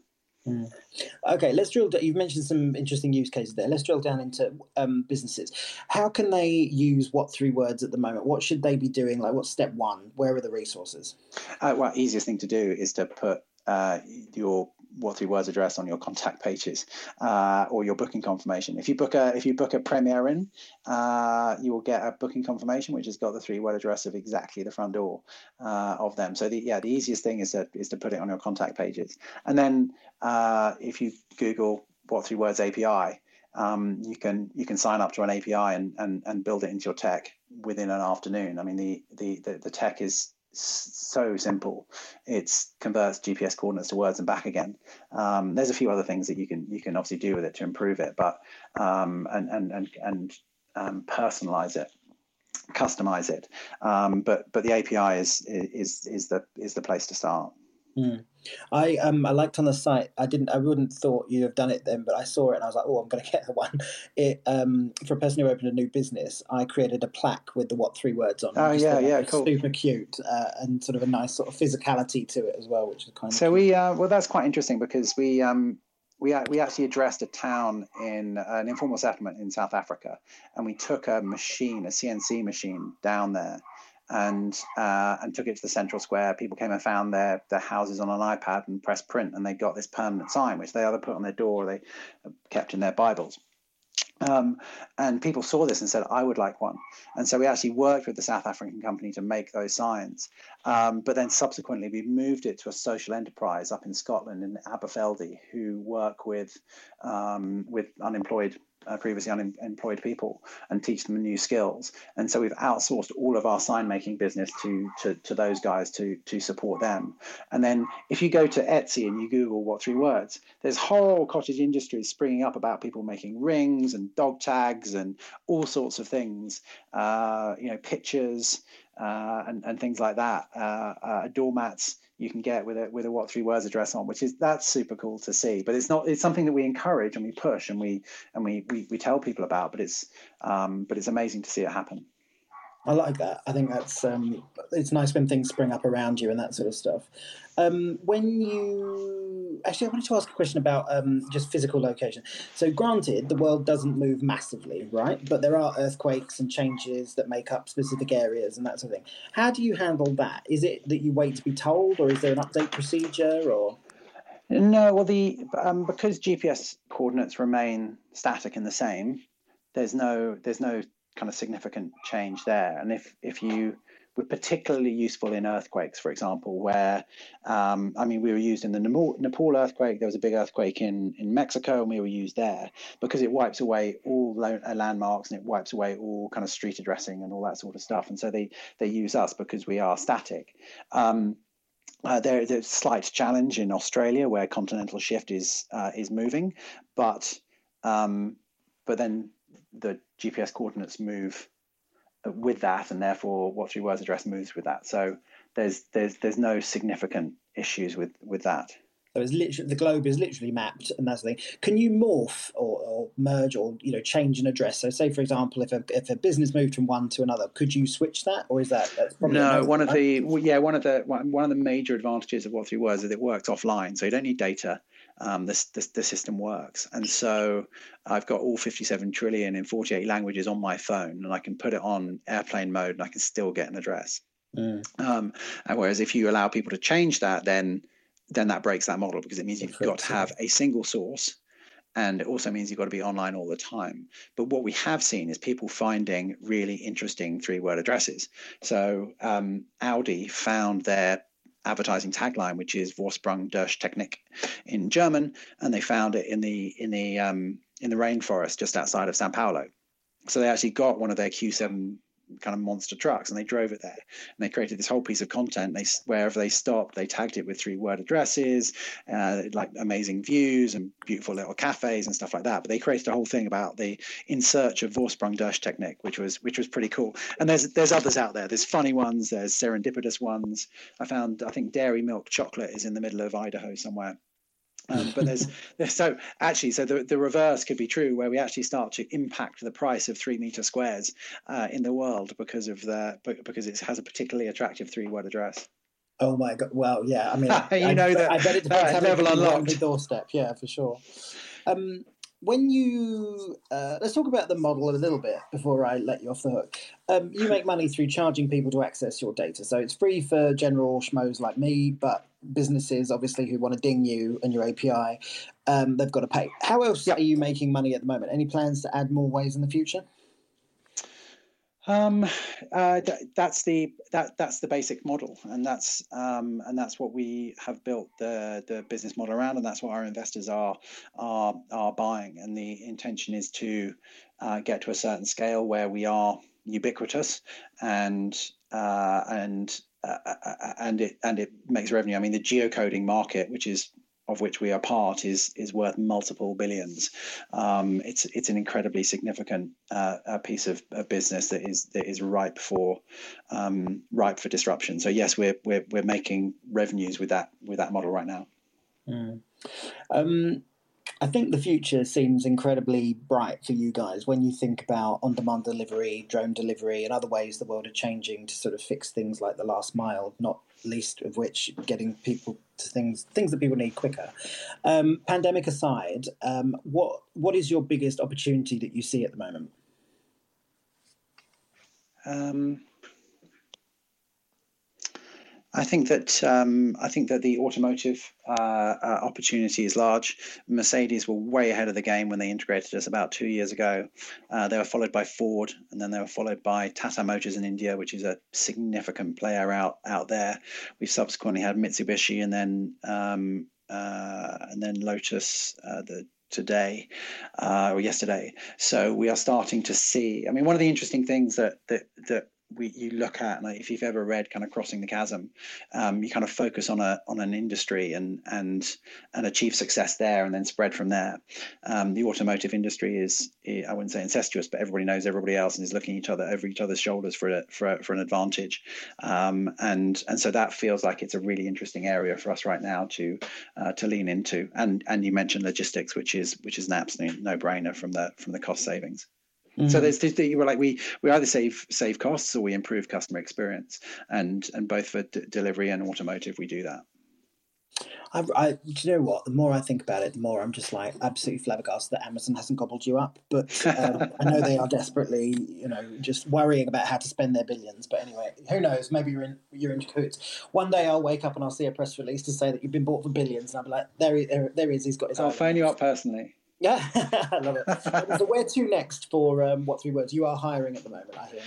Mm. Okay, let's drill. Down. You've mentioned some interesting use cases there. Let's drill down into um, businesses. How can they use what three words at the moment? What should they be doing? Like, what's step one? Where are the resources? Uh, well, easiest thing to do is to put uh, your what three words address on your contact pages uh, or your booking confirmation. If you book a if you book a Premier Inn, uh, you will get a booking confirmation which has got the three word address of exactly the front door uh, of them. So the, yeah, the easiest thing is to is to put it on your contact pages, and then uh, if you Google what three words API. Um, you can you can sign up to an API and, and, and build it into your tech within an afternoon. I mean the, the, the, the tech is so simple. It converts GPS coordinates to words and back again. Um, there's a few other things that you can you can obviously do with it to improve it, but um, and and and and um, personalize it, customize it. Um, but but the API is is is the is the place to start. Mm. I um I liked on the site. I didn't. I wouldn't thought you'd have done it then, but I saw it and I was like, oh, I'm going to get the one. It um for a person who opened a new business, I created a plaque with the what three words on. It. Oh yeah, yeah, cool. Super cute uh, and sort of a nice sort of physicality to it as well, which is kind so of. So we uh, well, that's quite interesting because we um we, we actually addressed a town in an informal settlement in South Africa, and we took a machine, a CNC machine, down there, and uh, and took it to the central square. People came and found their their houses on an iPad and pressed print, and they got this permanent sign, which they either put on their door or they kept in their Bibles. Um, and people saw this and said, I would like one. And so we actually worked with the South African company to make those signs. Um, but then subsequently, we moved it to a social enterprise up in Scotland in Aberfeldy, who work with um, with unemployed uh, previously unemployed people and teach them new skills. And so we've outsourced all of our sign making business to, to, to those guys to, to support them. And then if you go to Etsy and you Google what three words, there's whole cottage industries springing up about people making rings and dog tags and all sorts of things, uh, you know, pictures uh, and, and things like that, uh, uh, doormats you can get with a with a what three words address on, which is that's super cool to see. But it's not it's something that we encourage and we push and we and we we, we tell people about. But it's um, but it's amazing to see it happen. I like that. I think that's um, it's nice when things spring up around you and that sort of stuff. Um, when you actually, I wanted to ask a question about um, just physical location. So, granted, the world doesn't move massively, right? But there are earthquakes and changes that make up specific areas and that sort of thing. How do you handle that? Is it that you wait to be told, or is there an update procedure, or? No, well, the um, because GPS coordinates remain static and the same, there's no there's no kind of significant change there. And if if you were particularly useful in earthquakes, for example, where um, I mean we were used in the Nepal earthquake. There was a big earthquake in in Mexico, and we were used there because it wipes away all uh, landmarks and it wipes away all kind of street addressing and all that sort of stuff. And so they they use us because we are static. Um, uh, there, there's a slight challenge in Australia where continental shift is uh, is moving, but um, but then the GPS coordinates move uh, with that, and therefore what three words address moves with that. So there's there's there's no significant issues with with that. So it's literally the globe is literally mapped, and that's the thing. Can you morph or, or, merge or you know change an address? So, say for example, if a if a business moved from one to another, could you switch that, or is that no? One of the yeah one of the one of the major advantages of what three words is it works offline, so you don't need data um, this, this, the system works. And so I've got all 57 trillion in 48 languages on my phone, and I can put it on airplane mode, and I can still get an address. Mm. Um, and whereas if you allow people to change that, then then that breaks that model because it means you've got to have a single source and it also means you've got to be online all the time. But what we have seen is people finding really interesting three word addresses. So um, Audi found their advertising tagline, which is Vorsprung durch Technik in German, and they found it in the in the um, in the rainforest just outside of Sao Paulo. So they actually got one of their Q7 kind of monster trucks and they drove it there. And they created this whole piece of content. They wherever they stopped they tagged it with three word addresses uh, like amazing views and beautiful little cafes and stuff like that. But they created a whole thing about the in search of vorsprung durch technik which was which was pretty cool. And there's there's others out there. There's funny ones. There's serendipitous ones. I found i think dairy milk chocolate is in the middle of idaho somewhere um, but there's, there's so actually so the, the reverse could be true where we actually start to impact the price of three meter squares uh, in the world because of the because it has a particularly attractive three word address. Oh my god! Well, yeah. I mean, you I, know I, that I bet it depends uh, level unlocked. The doorstep, yeah, for sure. Um, when you uh, let's talk about the model a little bit before I let you off the hook. Um, you make money through charging people to access your data, so it's free for general schmoes like me, but businesses obviously who want to ding you and your API, um, they've got to pay. How else yep. are you making money at the moment? Any plans to add more ways in the future? Um, uh, th- that's the that that's the basic model, and that's um, and that's what we have built the the business model around, and that's what our investors are are are buying. And the intention is to uh, get to a certain scale where we are ubiquitous and uh, and uh, uh, and it and it makes revenue. I mean, the geocoding market, which is of which we are part, is is worth multiple billions. Um, it's it's an incredibly significant uh, piece of, of, business that is that is ripe for um, ripe for disruption. So yes, we're we're we're making revenues with that with that model right now. Mm. Um, I think the future seems incredibly bright for you guys when you think about on demand delivery, drone delivery, and other ways the world are changing to sort of fix things like the last mile, not least of which getting people to things things that people need quicker. Um, pandemic aside, um, what what is your biggest opportunity that you see at the moment? Um, I think that um, I think that the automotive uh, uh, opportunity is large. Mercedes were way ahead of the game when they integrated us about two years ago. Uh, they were followed by Ford, and then they were followed by Tata Motors in India, which is a significant player out out there. We've subsequently had Mitsubishi, and then um, uh, and then Lotus. Uh, the today uh, or yesterday. So we are starting to see. I mean, one of the interesting things that that that we you look at like if you've ever read kind of crossing the chasm um, you kind of focus on a on an industry and and and achieve success there and then spread from there. Um, the automotive industry is i wouldn't say incestuous but everybody knows everybody else and is looking each other over each other's shoulders for a, for, a, for an advantage. Um, and and so that feels like it's a really interesting area for us right now to uh, to lean into. And and you mentioned logistics which is which is an absolute no-brainer from the from the cost savings Mm. So there's, there's you were like we we either save save costs or we improve customer experience, and and both for d- delivery and automotive we do that. I, I, do you know what? The more I think about it, the more I'm just like absolutely flabbergasted that Amazon hasn't gobbled you up. But um, I know they are desperately, you know, just worrying about how to spend their billions. But anyway, who knows? Maybe you're in you're in cahoots. One day I'll wake up and I'll see a press release to say that you've been bought for billions, and I'll be like, there, he, there, there he is. He's got his. I'll phone you up personally. Yeah, I love it. so where to next for um, what three words? You are hiring at the moment, I hear.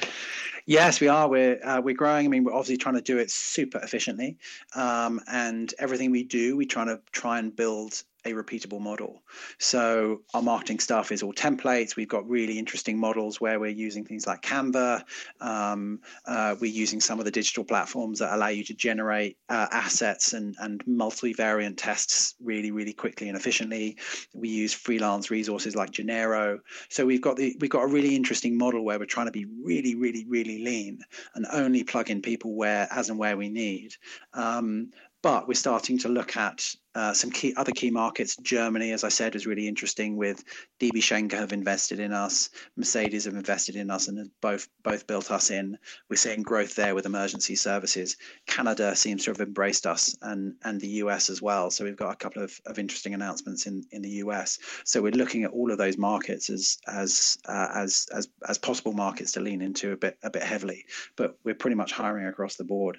Yes, we are. We're uh, we're growing. I mean, we're obviously trying to do it super efficiently, um, and everything we do, we try to try and build a repeatable model. So our marketing stuff is all templates. We've got really interesting models where we're using things like Canva. Um, uh, we're using some of the digital platforms that allow you to generate uh, assets and, and multivariant tests really, really quickly and efficiently. We use freelance resources like Genero. So we've got the we've got a really interesting model where we're trying to be really, really, really lean and only plug in people where as and where we need. Um, but we're starting to look at uh, some key other key markets. Germany, as I said, is really interesting. With DB Schenker have invested in us, Mercedes have invested in us, and both both built us in. We're seeing growth there with emergency services. Canada seems to have embraced us, and and the US as well. So we've got a couple of, of interesting announcements in, in the US. So we're looking at all of those markets as as uh, as as as possible markets to lean into a bit a bit heavily. But we're pretty much hiring across the board.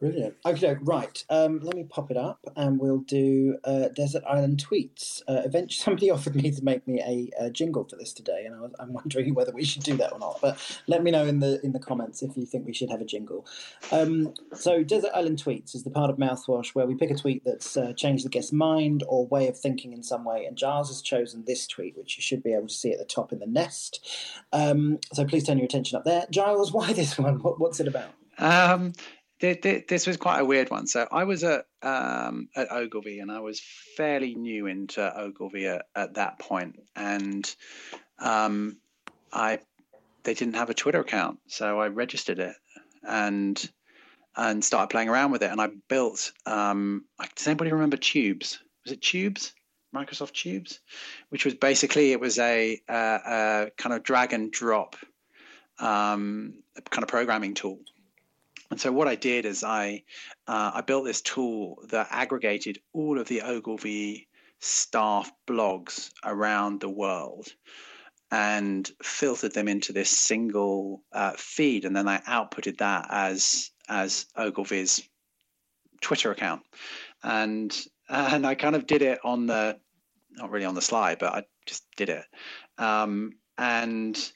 Brilliant. Okay, right. Um, let me pop it up, and we'll do uh, Desert Island tweets. Uh, eventually, somebody offered me to make me a, a jingle for this today, and I am wondering whether we should do that or not. But let me know in the in the comments if you think we should have a jingle. Um, so, Desert Island tweets is the part of Mouthwash where we pick a tweet that's uh, changed the guest's mind or way of thinking in some way. And Giles has chosen this tweet, which you should be able to see at the top in the nest. Um, so please turn your attention up there, Giles. Why this one? What, what's it about? Um, this was quite a weird one. So I was at um, at Ogilvy, and I was fairly new into Ogilvy at, at that point, and um, I they didn't have a Twitter account, so I registered it and and started playing around with it, and I built. Um, does anybody remember Tubes? Was it Tubes? Microsoft Tubes, which was basically it was a, a, a kind of drag and drop um, kind of programming tool and so what I did is I uh, I built this tool that aggregated all of the Ogilvy staff blogs around the world and filtered them into this single uh, feed, and then I outputted that as as Ogilvy's Twitter account, and and I kind of did it on the not really on the slide, but I just did it, um, and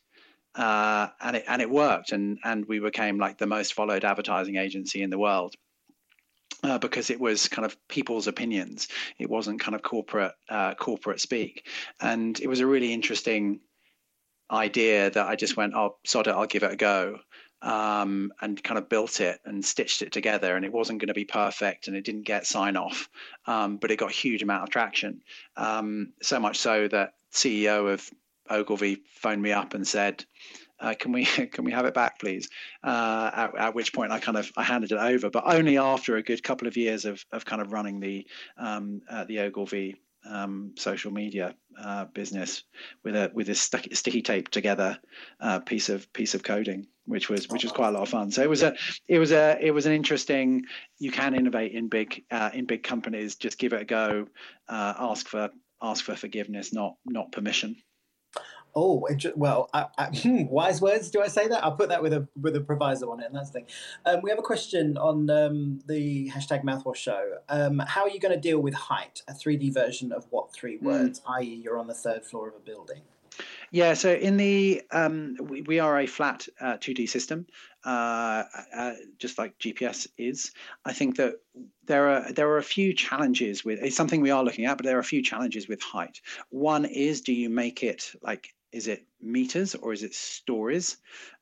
uh, and it and it worked, and and we became like the most followed advertising agency in the world. Uh, because it was kind of people's opinions, it wasn't kind of corporate uh, corporate speak, and it was a really interesting idea that I just went, oh, sod it, I'll give it a go. um, and kind of built it and stitched it together. And it wasn't going to be perfect, and it didn't get sign off, um, but it got a huge amount of traction. Um, so much so that CEO of Ogilvy phoned me up and said, uh, "Can we can we have it back, please?" Uh, at, at, which point I kind of I handed it over, but only after a good couple of years of of kind of running the um, uh, the Ogilvy um, social media uh, business with a with a sticky, sticky tape together uh, piece of piece of coding, which was which was quite a lot of fun. So it was a it was a it was an interesting. You can innovate in big uh, in big companies. Just give it a go. Uh, ask for ask for forgiveness, not not permission. Oh, well, I, I, hmm, wise words. Do I say that? I'll put that with a with a proviso on it, and that's the thing. Um, we have a question on um, the hashtag Mouthwash Show. Um, how are you going to deal with height? A three D version of what three hmm. words? Mm. I.e., you're on the third floor of a building. Yeah, so in the um, we, we, are a flat uh, 2D system, uh, uh, just like GPS is. I think that there are there are a few challenges with it's something we are looking at, but there are a few challenges with height. One is, do you make it like is it meters or is it stories?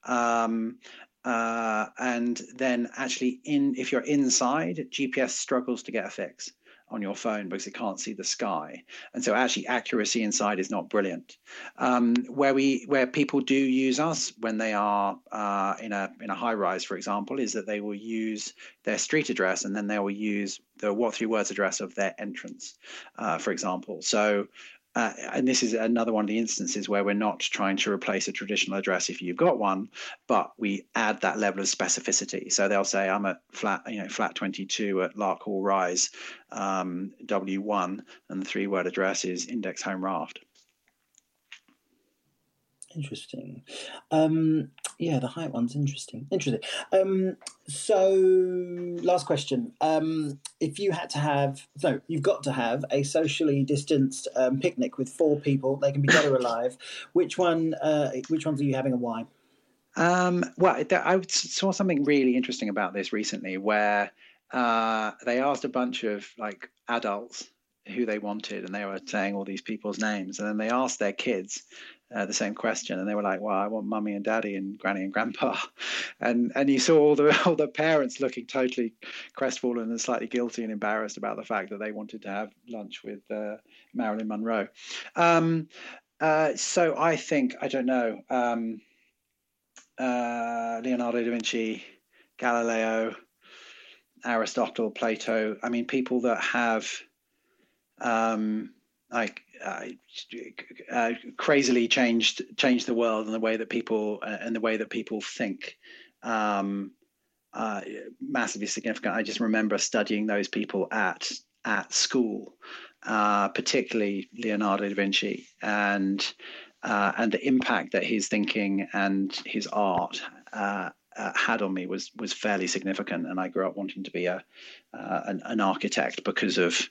Um, uh, and then actually in if you're inside, GPS struggles to get a fix on your phone because it can't see the sky, and so actually accuracy inside is not brilliant. Um, where we where people do use us when they are uh, in a in a high rise, for example, is that they will use their street address and then they will use the what three words address of their entrance, uh, for example. So uh, and this is another one of the instances where we're not trying to replace a traditional address if you've got one, but we add that level of specificity. So they'll say, "I'm at flat, you know, flat 22 at Larkhall Rise, um, W1," and the three-word address is Index Home Raft. Interesting. Um, yeah, the height one's interesting. Interesting. Um, so, last question. Um, if you had to have, no, you've got to have a socially distanced um, picnic with four people, they can be dead or alive. Which one? Uh, which ones are you having, and why? Um, well, I saw something really interesting about this recently, where uh, they asked a bunch of like adults who they wanted, and they were saying all these people's names, and then they asked their kids uh, the same question, and they were like, "Well, I want mummy and daddy and granny and grandpa," and and you saw all the all the parents looking totally crestfallen and slightly guilty and embarrassed about the fact that they wanted to have lunch with uh, Marilyn Monroe. Um, uh, so I think I don't know um, uh, Leonardo da Vinci, Galileo, Aristotle, Plato. I mean, people that have um, like uh, uh, crazily changed changed the world and the way that people uh, and the way that people think. Um, uh, massively significant. I just remember studying those people at at school, uh, particularly Leonardo da Vinci, and uh, and the impact that his thinking and his art uh, had on me was was fairly significant, and I grew up wanting to be a uh, an, an, architect because of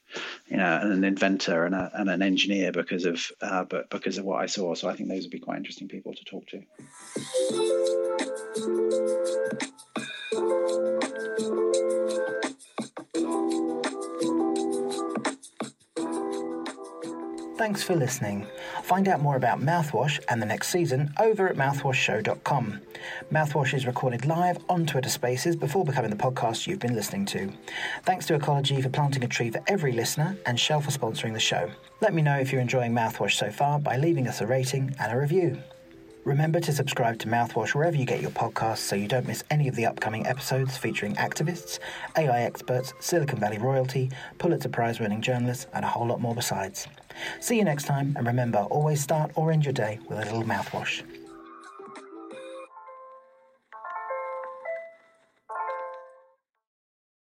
you know an inventor and, a, and an engineer because of uh, but because of what I saw. So I think those would be quite interesting people to talk to. Thanks for listening. Find out more about Mouthwash and the next season over at mouthwashshow.com. Mouthwash is recorded live on Twitter Spaces before becoming the podcast you've been listening to. Thanks to Ecologi for planting a tree for every listener and Shell for sponsoring the show. Let me know if you're enjoying Mouthwash so far by leaving us a rating and a review. Remember to subscribe to Mouthwash wherever you get your podcasts so you don't miss any of the upcoming episodes featuring activists, AI experts, Silicon Valley royalty, Pulitzer Prize winning journalists, and a whole lot more besides. See you next time, and remember always start or end your day with a little mouthwash.